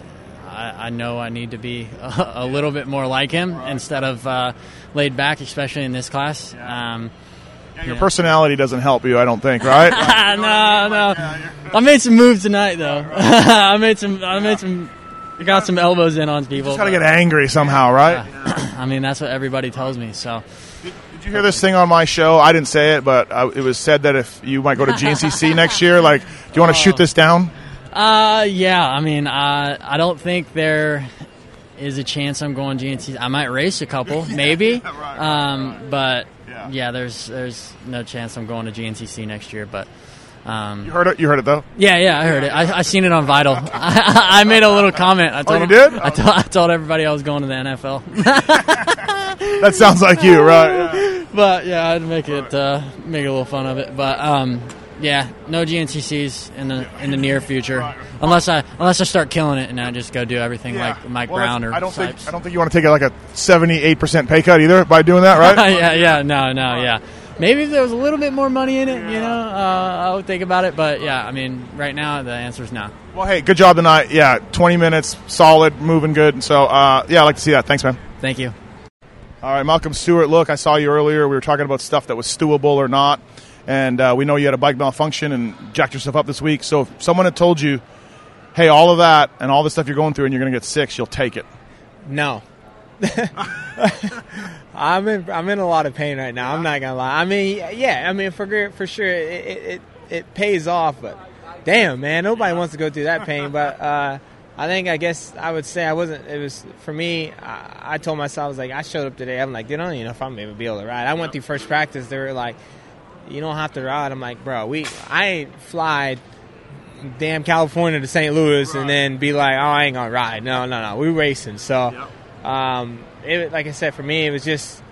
I, I know I need to be a, a little bit more like him instead of uh, laid back, especially in this class. Um, Your personality doesn't help you, I don't think, right? no, no. I made some moves tonight, though. I made some. I made some. I got some elbows in on people. just gotta get angry somehow, right? I mean, that's what everybody tells me. So, Did you hear this thing on my show? I didn't say it, but uh, it was said that if you might go to GNCC next year, like, do you want to shoot this down? uh, yeah. I mean, uh, I don't think there is a chance I'm going to GNC. I might race a couple, maybe. um, but yeah. there's there's no chance I'm going to GNCC next year. But um, You heard it. You heard it though. Yeah, yeah, I heard it. I, I seen it on Vital. I, I made a little comment. I told Oh, you did? I, told, I told everybody I was going to the NFL. That sounds like you, right? but yeah, I'd make it uh, make a little fun of it. But um, yeah, no GNCCs in the in the near future, unless I unless I start killing it and I just go do everything like Mike Well, Brown or I don't Sipes. think I don't think you want to take like a seventy-eight percent pay cut either by doing that, right? yeah, yeah, no, no, yeah. Maybe if there was a little bit more money in it, you know, uh, I would think about it. But yeah, I mean, right now the answer is no. Well, hey, good job tonight. Yeah, twenty minutes, solid, moving good. So, uh, yeah, I like to see that. Thanks, man. Thank you. All right, Malcolm Stewart. Look, I saw you earlier. We were talking about stuff that was stewable or not, and uh, we know you had a bike malfunction and jacked yourself up this week. So if someone had told you, "Hey, all of that and all the stuff you're going through, and you're going to get six, you'll take it." No. I'm in I'm in a lot of pain right now. I'm not gonna lie. I mean, yeah, I mean for for sure it it, it, pays off, but damn man, nobody wants to go through that pain. But uh, I think I guess I would say I wasn't. It was for me. I, I told myself I was like I showed up today. I'm like, they don't even know if I'm gonna be able to ride. I went through first practice. They were like, you don't have to ride. I'm like, bro, we I ain't fly damn California to St. Louis and then be like, oh, I ain't gonna ride. No, no, no, we racing. So, um, it, like I said, for me, it was just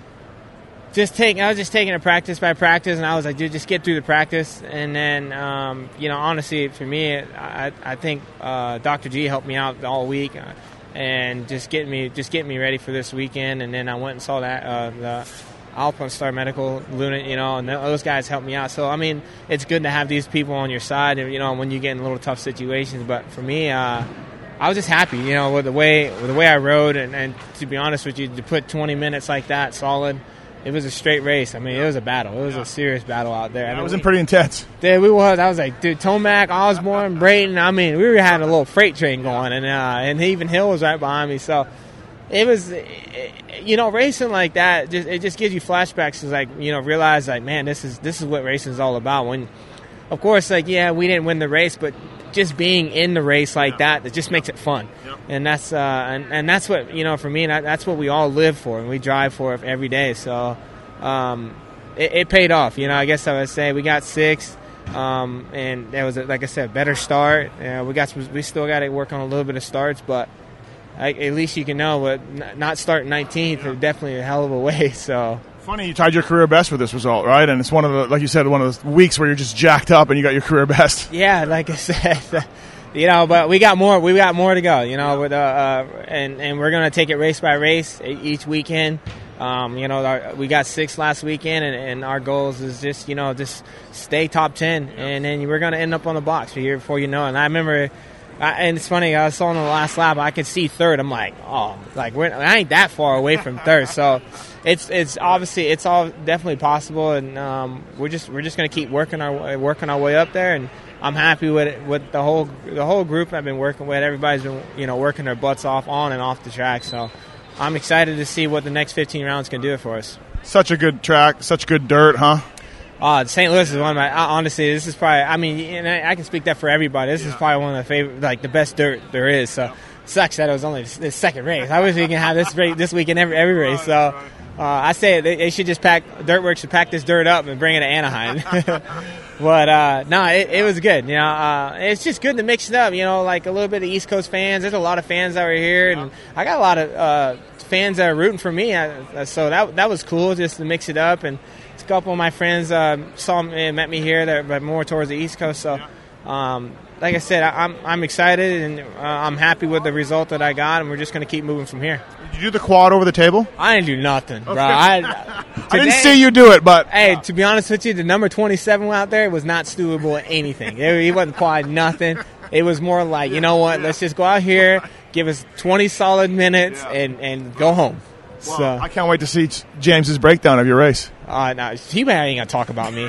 just taking. I was just taking it practice by practice, and I was like, dude, just get through the practice. And then, um, you know, honestly, for me, I, I think uh, Dr. G helped me out all week. Uh, and just getting me, just getting me ready for this weekend, and then I went and saw that uh, the Alpine Star Medical, Luna, you know, and those guys helped me out. So I mean, it's good to have these people on your side, you know, when you get in little tough situations. But for me, uh, I was just happy, you know, with the way with the way I rode, and, and to be honest with you, to put 20 minutes like that solid, it was a straight race. I mean, it was a battle. It was a serious battle out there. I mean, was pretty intense. Dude, we was. I was like, dude, Tomac, Osborne, Brayton. I mean, we were having a little freight train going, and uh, and even Hill was right behind me. So it was, you know, racing like that. Just it just gives you flashbacks to like you know realize like man, this is this is what racing is all about. When, of course, like yeah, we didn't win the race, but just being in the race like that, it just makes it fun. And that's uh, and, and that's what you know for me. That, that's what we all live for, and we drive for every day. So um, it, it paid off. You know, I guess I would say we got six. Um, and that was, like I said, better start. Uh, we got some, we still got to work on a little bit of starts, but I, at least you can know But n- not starting 19th is definitely a hell of a way. So Funny, you tied your career best with this result, right? And it's one of the, like you said, one of those weeks where you're just jacked up and you got your career best. yeah, like I said, you know, but we got more. We got more to go. You know, with uh, uh and and we're gonna take it race by race each weekend. Um, you know, our, we got six last weekend, and, and our goals is just you know just stay top ten, and then we're gonna end up on the box here before you know. And I remember. I, and it's funny. I saw on the last lap. I could see third. I'm like, oh, like we're, I ain't that far away from third. So, it's it's obviously it's all definitely possible, and um, we're just we're just gonna keep working our working our way up there. And I'm happy with it, with the whole the whole group I've been working with. Everybody's been you know working their butts off on and off the track. So, I'm excited to see what the next 15 rounds can do for us. Such a good track, such good dirt, huh? Uh, St. Louis is one of my honestly. This is probably. I mean, and I, I can speak that for everybody. This is probably one of the favorite, like the best dirt there is. So sucks that it was only the second race. I wish we can have this race this week in every every race. So uh, I say they, they should just pack Dirt Wurx should pack this dirt up and bring it to Anaheim. but uh, no, it, it was good. You know, uh, it's just good to mix it up. You know, like a little bit of East Coast fans. There's a lot of fans that were here, and I got a lot of uh, fans that are rooting for me. Uh, so that that was cool just to mix it up. And a couple of my friends uh, saw me, and met me here, that but more towards the East Coast. So. Um, like I said, I, I'm I'm excited and uh, I'm happy with the result that I got, and we're just going to keep moving from here. Did you do the quad over the table? I didn't do nothing, bro. I, I didn't see you do it, but hey, to be honest with you, the number 27 out there was not doable at anything. It, he wasn't quad nothing. It was more like, you know what? Let's just go out here, give us 20 solid minutes, and and go home. So I can't wait to see James's breakdown of your race. uh, no, he ain't gonna talk about me.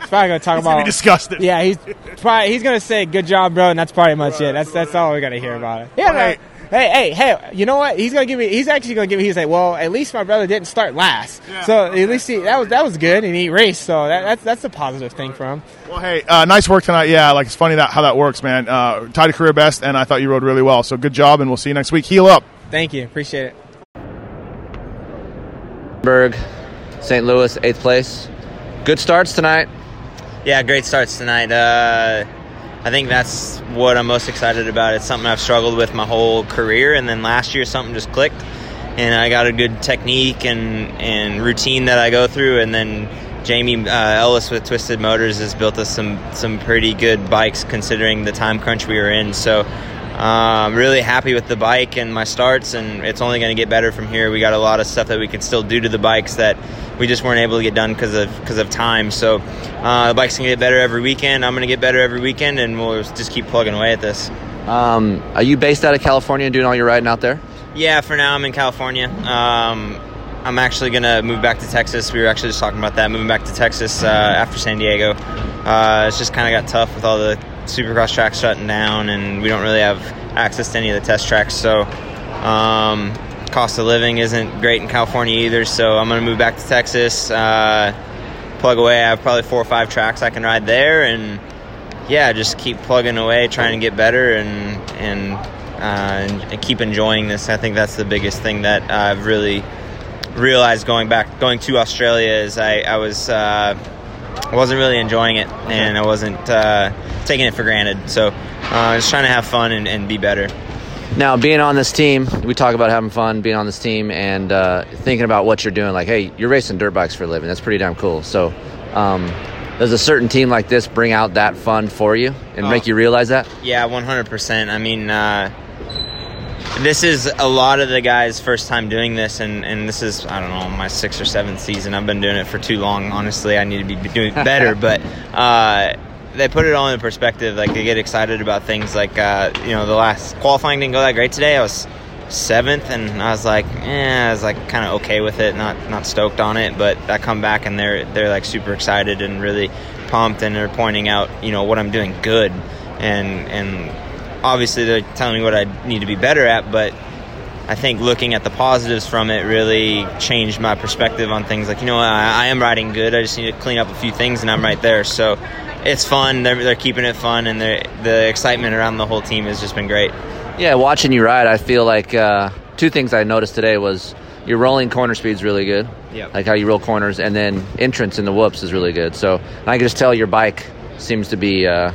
He's probably gonna talk He's about. gonna be disgusted. Yeah, he's probably he's gonna say "good job, bro," and that's probably much it. That's that's all we're gonna hear about it. Yeah, no, Hey. hey, hey, hey, you know what? He's gonna give me. He's actually gonna give me. He's like, well, at least my brother didn't start last, so at least he, that was that was good, and he raced. So that, that's that's a positive thing for him. Well, hey, uh, nice work tonight. Yeah, like it's funny that how that works, man. Uh, tied a career best, and I thought you rode really well. So good job, and we'll see you next week. Heal up. Thank you, appreciate it. Berg, St. Louis, eighth place. Good starts tonight. Yeah, great starts tonight. Uh, I think that's what I'm most excited about. It's something I've struggled with my whole career, and then last year something just clicked, and I got a good technique and, and routine that I go through, and then Jamie uh, Ellis with Twisted Motors has built us some some pretty good bikes considering the time crunch we were in. So I'm really happy with the bike and my starts, and it's only going to get better from here. We got a lot of stuff that we can still do to the bikes that we just weren't able to get done because of because of time. So uh, the bike's gonna get better every weekend. I'm gonna get better every weekend, and we'll just keep plugging away at this. Um, are you based out of California and doing all your riding out there? Yeah, for now I'm in California. Um, I'm actually gonna move back to Texas. We were actually just talking about that, moving back to Texas uh, after San Diego. Uh, it's just kind of got tough with all the Supercross tracks shutting down, and we don't really have access to any of the test tracks. So, um, cost of living isn't great in California either. So I'm gonna move back to Texas. Uh, plug away. I have probably four or five tracks I can ride there, and yeah, just keep plugging away, trying to get better, and and, uh, and keep enjoying this. I think that's the biggest thing that I've really realized going back, going to Australia, is I, I was uh, I wasn't really enjoying it, and I wasn't uh, taking it for granted. So uh, just trying to have fun and, and be better. Now, being on this team, we talk about having fun, being on this team, and uh, thinking about what you're doing. Like, hey, you're racing dirt bikes for a living. That's pretty damn cool. So, um, does a certain team like this bring out that fun for you and Oh. make you realize that? Yeah, 100%. I mean, uh, this is a lot of the guys' first time doing this, and, and this is, I don't know, my sixth or seventh season. I've been doing it for too long. Honestly, I need to be doing better, but uh, they put it all in perspective. Like, they get excited about things like, uh, you know, the last qualifying didn't go that great today. I was seventh, and I was like, yeah, I was like kind of okay with it, not not stoked on it. But I come back and they're they're like super excited and really pumped, and they're pointing out, you know, what I'm doing good, and and obviously they're telling me what I need to be better at, but I think looking at the positives from it really changed my perspective on things. Like, you know, I, I am riding good. I just need to clean up a few things, and I'm right there. So it's fun. They're, they're keeping it fun, and the excitement around the whole team has just been great. Yeah, watching you ride, I feel like uh, two things I noticed today was your rolling corner speed's really good. Yep. Like how you roll corners, and then entrance in the whoops is really good. So I can just tell your bike seems to be uh,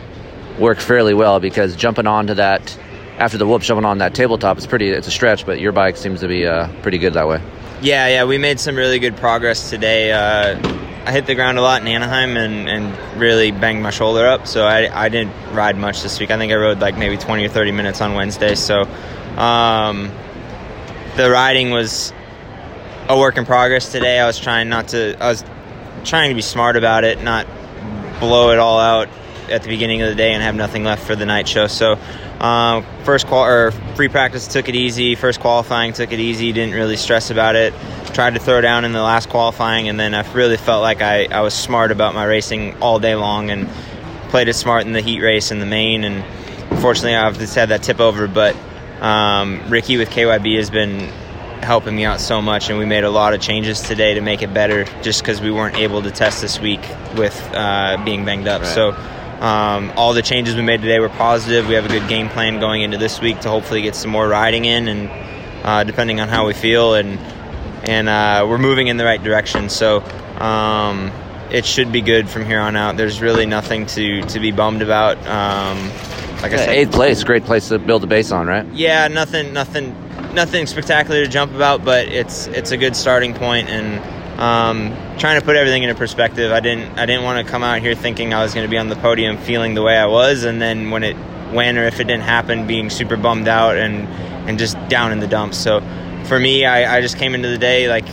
work fairly well because jumping onto that after the whoop, jumping on that tabletop, it's pretty. It's a stretch, but your bike seems to be uh, pretty good that way. Yeah, yeah, we made some really good progress today. Uh, I hit the ground a lot in Anaheim and, and really banged my shoulder up, so I, I didn't ride much this week. I think I rode like maybe 20 or 30 minutes on Wednesday, so um, the riding was a work in progress today. I was trying not to, I was trying to be smart about it, not blow it all out at the beginning of the day and have nothing left for the night show. So, um, first qual or free practice took it easy. First qualifying took it easy. Didn't really stress about it. Tried to throw down in the last qualifying, and then I really felt like I, I was smart about my racing all day long and played it smart in the heat race in the main. And unfortunately, I've just had that tip over. But um, Ricky with KYB has been helping me out so much, and we made a lot of changes today to make it better. Just because we weren't able to test this week with uh, being banged up, Right. so. Um, all the changes we made today were positive. We have a good game plan going into this week to hopefully get some more riding in, and uh, depending on how we feel, and and uh, we're moving in the right direction. So um, it should be good from here on out. There's really nothing to to be bummed about. Um, like I Yeah, said, eighth place, great place to build a base on, right? yeah, nothing, nothing, nothing spectacular to jump about, but it's it's a good starting point and um, trying to put everything into perspective. I didn't I didn't want to come out here thinking I was going to be on the podium feeling the way I was, and then when it when or if it didn't happen, being super bummed out and and just down in the dumps. So for me, I, I just came into the day like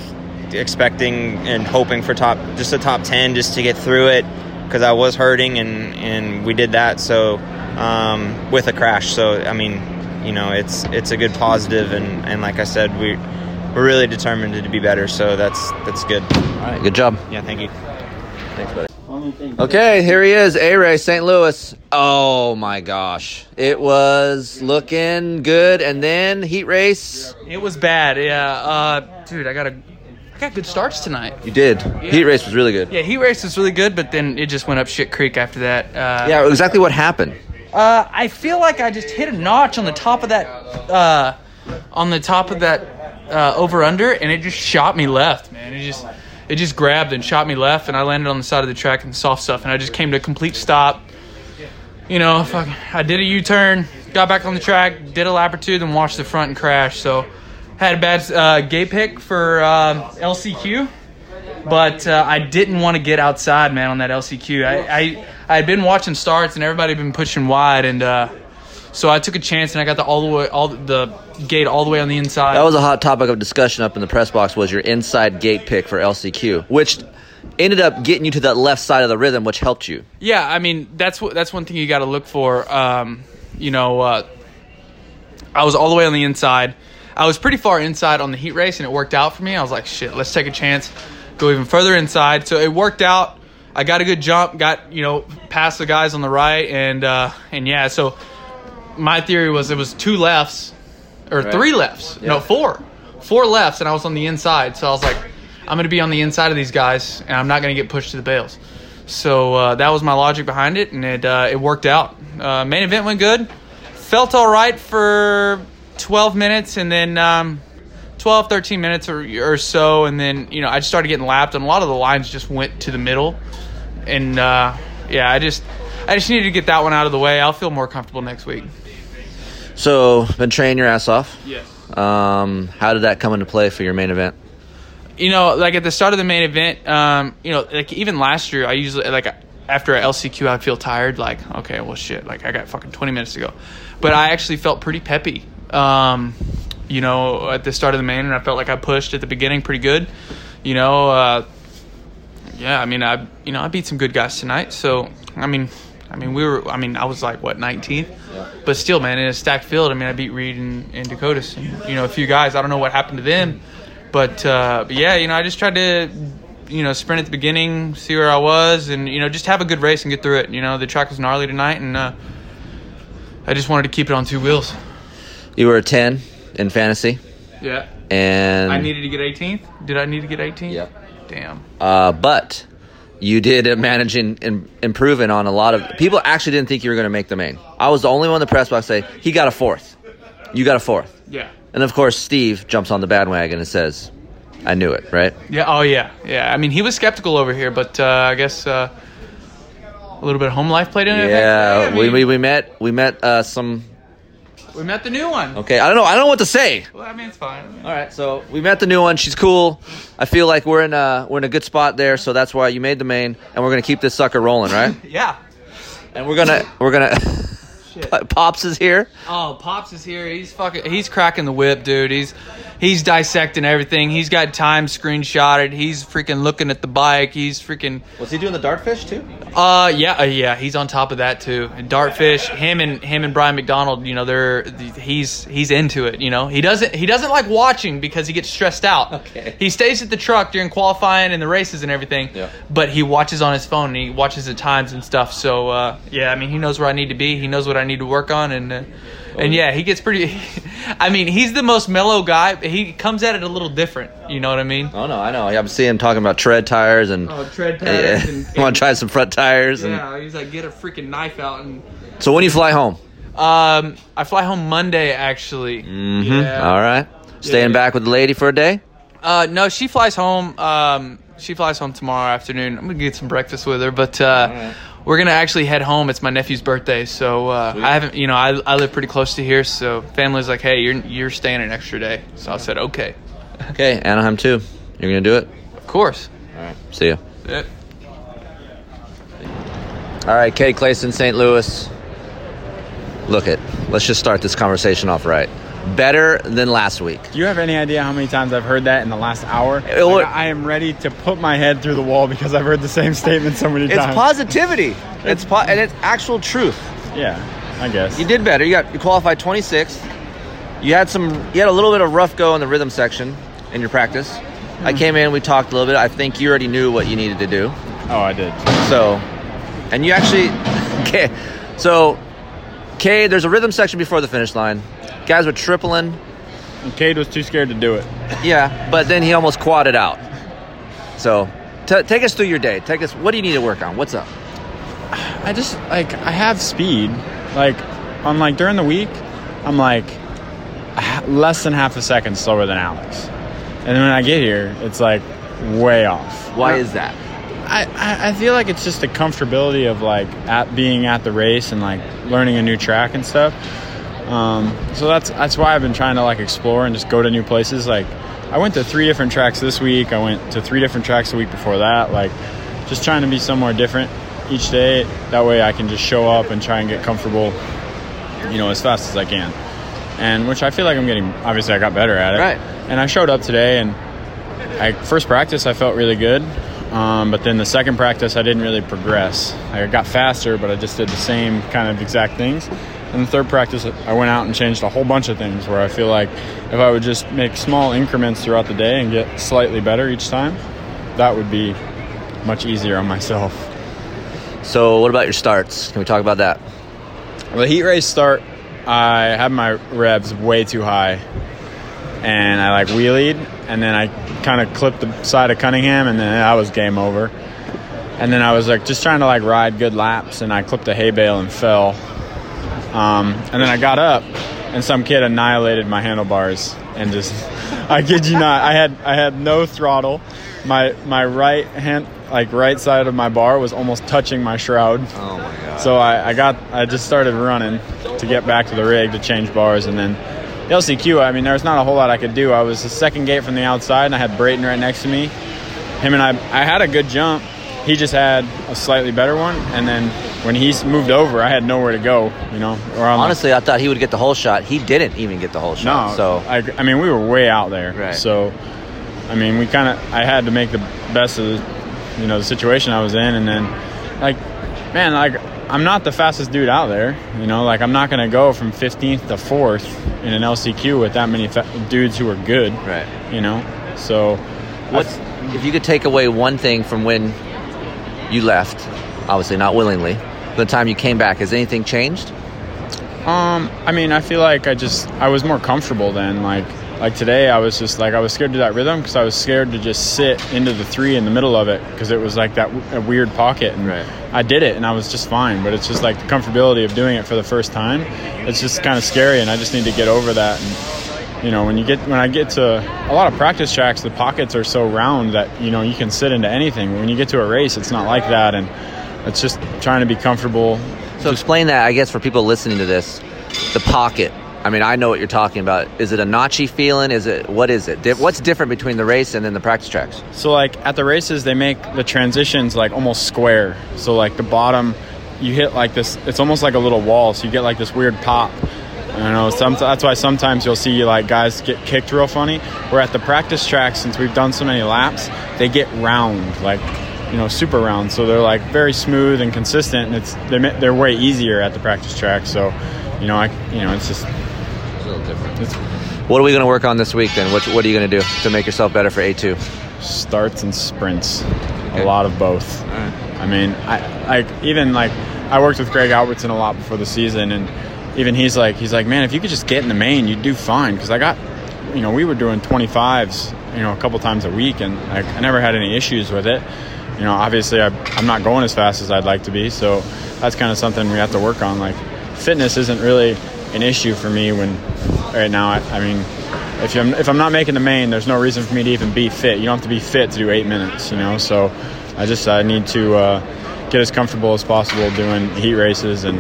expecting and hoping for top just a top 10 just to get through it because I was hurting and and we did that so um, with a crash. So I mean you know it's it's a good positive and and like I said we we're really determined to be better so that's that's good. All right. Good job. Yeah thank you thanks buddy Okay, here he is, A Ray, St. Louis. Oh my gosh. It was looking good, and then heat race. It was bad. Yeah, uh, dude, I got a, I got good starts tonight. You did. Heat race was really good. Yeah, heat race was really good, but then it just went up shit creek after that. Uh, Yeah, exactly what happened. Uh, I feel like I just hit a notch on the top of that, uh, on the top of that uh, over under, and it just shot me left, man. It just, it just grabbed and shot me left, and I landed on the side of the track the soft stuff, and I just came to a complete stop. You know, fuck, I did a U turn, got back on the track, did a lap or two, then watched the front and crash. So, had a bad uh, gate pick for um, LCQ but uh, I didn't want to get outside, man, on that LCQ. I, I I had been watching starts and everybody had been pushing wide, and uh, so I took a chance and I got the all the way all the gate all the way on the inside. That was a hot topic of discussion up in the press box was your inside gate pick for LCQ, which ended up getting you to that left side of the rhythm, which helped you. Yeah, I mean that's what that's one thing you got to look for. Um, you know, uh, I was all the way on the inside. I was pretty far inside on the heat race, and it worked out for me. I was like, shit, let's take a chance, go even further inside. So it worked out. I got a good jump, got you know past the guys on the right, and uh, and yeah. So my theory was it was two lefts or Right. three lefts, no four, four lefts, and I was on the inside. So I was like, I'm going to be on the inside of these guys, and I'm not going to get pushed to the bales. So uh, that was my logic behind it, and it uh, it worked out. Uh, main event went good. Felt all right for 12 minutes, and then um, 12, 13 minutes or, or so, and then you know I just started getting lapped, and a lot of the lines just went to the middle, and uh, yeah, I just I just needed to get that one out of the way. I'll feel more comfortable next week. So, been training your ass off. Yes. Um, how did that come into play for your main event? you know, like at the start of the main event, um, you know, like even last year, I usually like after a LCQ, I'd feel tired. Like, okay, well, shit, like I got fucking twenty minutes to go, but I actually felt pretty peppy. Um, you know, at the start of the main, and I felt like I pushed at the beginning pretty good. You know, uh, yeah, I mean, I you know I beat some good guys tonight, so I mean. I mean, we were. I mean, I was like what 19th, but still, man, in a stacked field. I mean, I beat Reed and, and Dakotas, and you know, a few guys. I don't know what happened to them, but, uh, but yeah, you know, I just tried to, you know, sprint at the beginning, see where I was, and you know, just have a good race and get through it. You know, the track was gnarly tonight, and uh, I just wanted to keep it on two wheels. You were a 10 in fantasy, Yeah. and I needed to get 18th. Did I need to get 18th? Yep. Damn. uh, but you did manage and, and improving on a lot of people. Actually, didn't think you were going to make the main. I was the only one in the press box say he got a fourth. You got a fourth, Yeah. and of course, Steve jumps on the bandwagon and says, "I knew it." Right? Yeah. Oh yeah. Yeah. I mean, he was skeptical over here, but uh, I guess uh, a little bit of home life played in it. Yeah, I we, we we met we met uh, some. We met the new one. Okay, I don't know. I don't know what to say. Well, I mean, it's fine. All right, so we met the new one. She's cool. I feel like we're in a we're in a good spot there. So that's why you made the main, and we're gonna keep this sucker rolling, right? Yeah. and we're gonna we're gonna. Pops is here. Oh, Pops is here. He's fucking. He's cracking the whip, dude. He's he's dissecting everything. He's got time screenshotted. He's freaking looking at the bike. He's freaking. Was he doing the dartfish too? Uh, yeah, uh, yeah. He's on top of that too. And Dartfish, him and him and Brian McDonald. You know, they're he's he's into it. You know, he doesn't he doesn't like watching because he gets stressed out. Okay. He stays at the truck during qualifying and the races and everything. Yeah. But he watches on his phone and he watches the times and stuff. So uh, yeah, I mean, he knows where I need to be. He knows what I need to work on, and uh, and yeah, he gets pretty. I mean, he's the most mellow guy. but He comes at it a little different. You know what I mean? Oh no, I know. I'm seeing him talking about tread tires and. Oh, tread tires and- want to try some front tires and. Yeah, he's like, get a freaking knife out and. So when you fly home? Um, I fly home Monday actually. Mm-hmm. Yeah. All right. Staying back with the lady for a day. Uh, no, she flies home. Um, she flies home tomorrow afternoon. I'm gonna get some breakfast with her, but uh, we're gonna actually head home. It's my nephew's birthday, so uh, I haven't. You know, I, I live pretty close to here, so family's like, hey, you're you're staying an extra day. So I said, okay, Okay, Anaheim too. You're gonna do it. of course. All right. See ya. Yeah. All right, Cade Clason, St. Louis. Look it. Let's just start this conversation off right. Better than last week. Do you have any idea how many times I've heard that in the last hour? It Like, I am ready to put my head through the wall because I've heard the same statement so many It's times. It's positivity. It's po- and it's actual truth. Yeah, I guess. You did better. You got you qualified 26th. You had some. You had a little bit of rough go in the rhythm section in your practice. I Mhm. came in. We talked a little bit. I think you already knew what you needed to do. Oh, I did. So, and you actually, okay. So, Cade, there's a rhythm section before the finish line. Guys were tripling. And Cade was too scared to do it. Yeah, but then he almost quadded out. So, t- take us through your day. Take us. What do you need to work on? What's up? I just like I have speed. Like on like during the week, I'm like less than half a second slower than Alex, and then when I get here, it's like way off. Why is that? I, I, I feel like it's just the comfortability of like at being at the race and like learning a new track and stuff. Um, so that's that's why I've been trying to like explore and just go to new places. Like I went to three different tracks this week. I went to three different tracks the week before that. Like just trying to be somewhere different each day. That way I can just show up and try and get comfortable, you know, as fast as I can. And which I feel like I'm getting. Obviously, I got better at it. Right. And I showed up today, and I first practice I felt really good, um, but then the second practice I didn't really progress. I got faster, but I just did the same kind of exact things. In the third practice, I went out and changed a whole bunch of things. Where I feel like if I would just make small increments throughout the day and get slightly better each time, that would be much easier on myself. So, what about your starts? Can we talk about that? The heat race start, I had my revs way too high, and I like wheelied, and then I kind of clipped the side of Cunningham, and then that was game over. And then I was like just trying to like ride good laps, and I clipped a hay bale and fell. Um, and then I got up, and some kid annihilated my handlebars, and just I kid you not, I had I had no throttle. My my right hand like right side of my bar was almost touching my shroud. Oh my god. So I, I got I just started running to get back to the rig to change bars and then the LCQ, I mean, there was not a whole lot I could do. I was the second gate from the outside, and I had Brayton right next to me. Him and I, I had a good jump. He just had a slightly better one, and then when he moved over, I had nowhere to go. You know, or on the- Honestly, I thought he would get the whole shot. He didn't even get the whole shot. no, so I, I mean, we were way out there. Right. So, I mean, we kind of, I had to make the best of, the, you know, the situation I was in, and then, like, man, like, I'm not the fastest dude out there. You know, like, I'm not gonna go from 15th to fourth in an LCQ with that many fa- dudes who are good. Right. You know, so What's if you could take away one thing from when you left, obviously not willingly, the time you came back, has anything changed? Um, I mean, I feel like I just I was more comfortable then. Like like today, I was just like I was scared to do that rhythm because I was scared to just sit into the three in the middle of it because it was like that w- weird pocket. And I did it and I was just fine. But it's just like the comfortability of doing it for the first time. It's just kind of scary, and I just need to get over that. And you know, when you get when I get to a lot of practice tracks, the pockets are so round that you know you can sit into anything. When you get to a race, it's not like that, and it's just trying to be comfortable. So explain that, I guess, for people listening to this, the pocket. I mean, I know what you're talking about. Is it a notchy feeling? Is it what is it? What's different between the race and then the practice tracks? So like at the races, they make the transitions like almost square. So like the bottom, you hit like this. It's almost like a little wall. So you get like this weird pop. I don't know. Some, that's why sometimes you'll see like guys get kicked real funny. Where at the practice track, since we've done so many laps, they get round, like you know, super rounds So they're like very smooth and consistent. And it's they're, they're way easier at the practice track. So you know, I you know, it's just a little different. It's, What are we going to work on this week then? What, what are you going to do to make yourself better for A2? starts and sprints. A lot of both. I mean, I like even like I worked with Greg Albertson a lot before the season, and even he's like he's like, man, if you could just get in the main, you'd do fine. Because I got, you know, we were doing 25s, you know, a couple times a week, and like I never had any issues with it. You know, obviously I, I'm not going as fast as I'd like to be, so that's kind of something we have to work on. Like fitness isn't really an issue for me when right now. I, I mean, if I'm if I'm not making the main, there's no reason for me to even be fit. You don't have to be fit to do eight minutes, you know. So I just I need to uh, get as comfortable as possible doing heat races and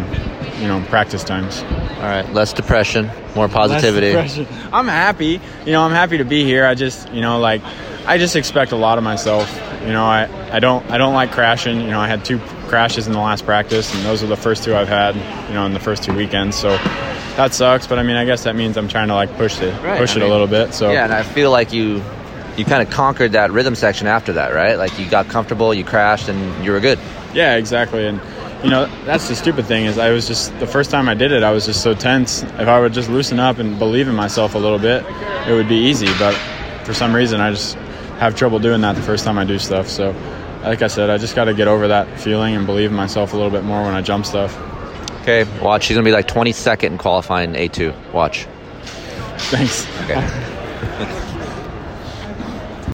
you know practice times. All right, less depression, more positivity. I'm happy. You know, I'm happy to be here. I just you know like I just expect a lot of myself. You know, I, I don't I don't like crashing. You know, I had two crashes in the last practice, and those are the first two I've had. You know, in the first two weekends. So that sucks. But I mean, I guess that means I'm trying to like push it Right, push I it a little bit. So yeah, and I feel like you you kind of conquered that rhythm section after that, right? Like you got comfortable, you crashed, and you were good. Yeah, exactly. And you know, that's the stupid thing is I was just the first time I did it, I was just so tense. If I would just loosen up and believe in myself a little bit, it would be easy. But for some reason, I just have trouble doing that the first time I do stuff. So, like I said, I just got to get over that feeling and believe in myself a little bit more when I jump stuff. Okay, watch. She's gonna be like 22nd in qualifying A2. Watch. Thanks. Okay.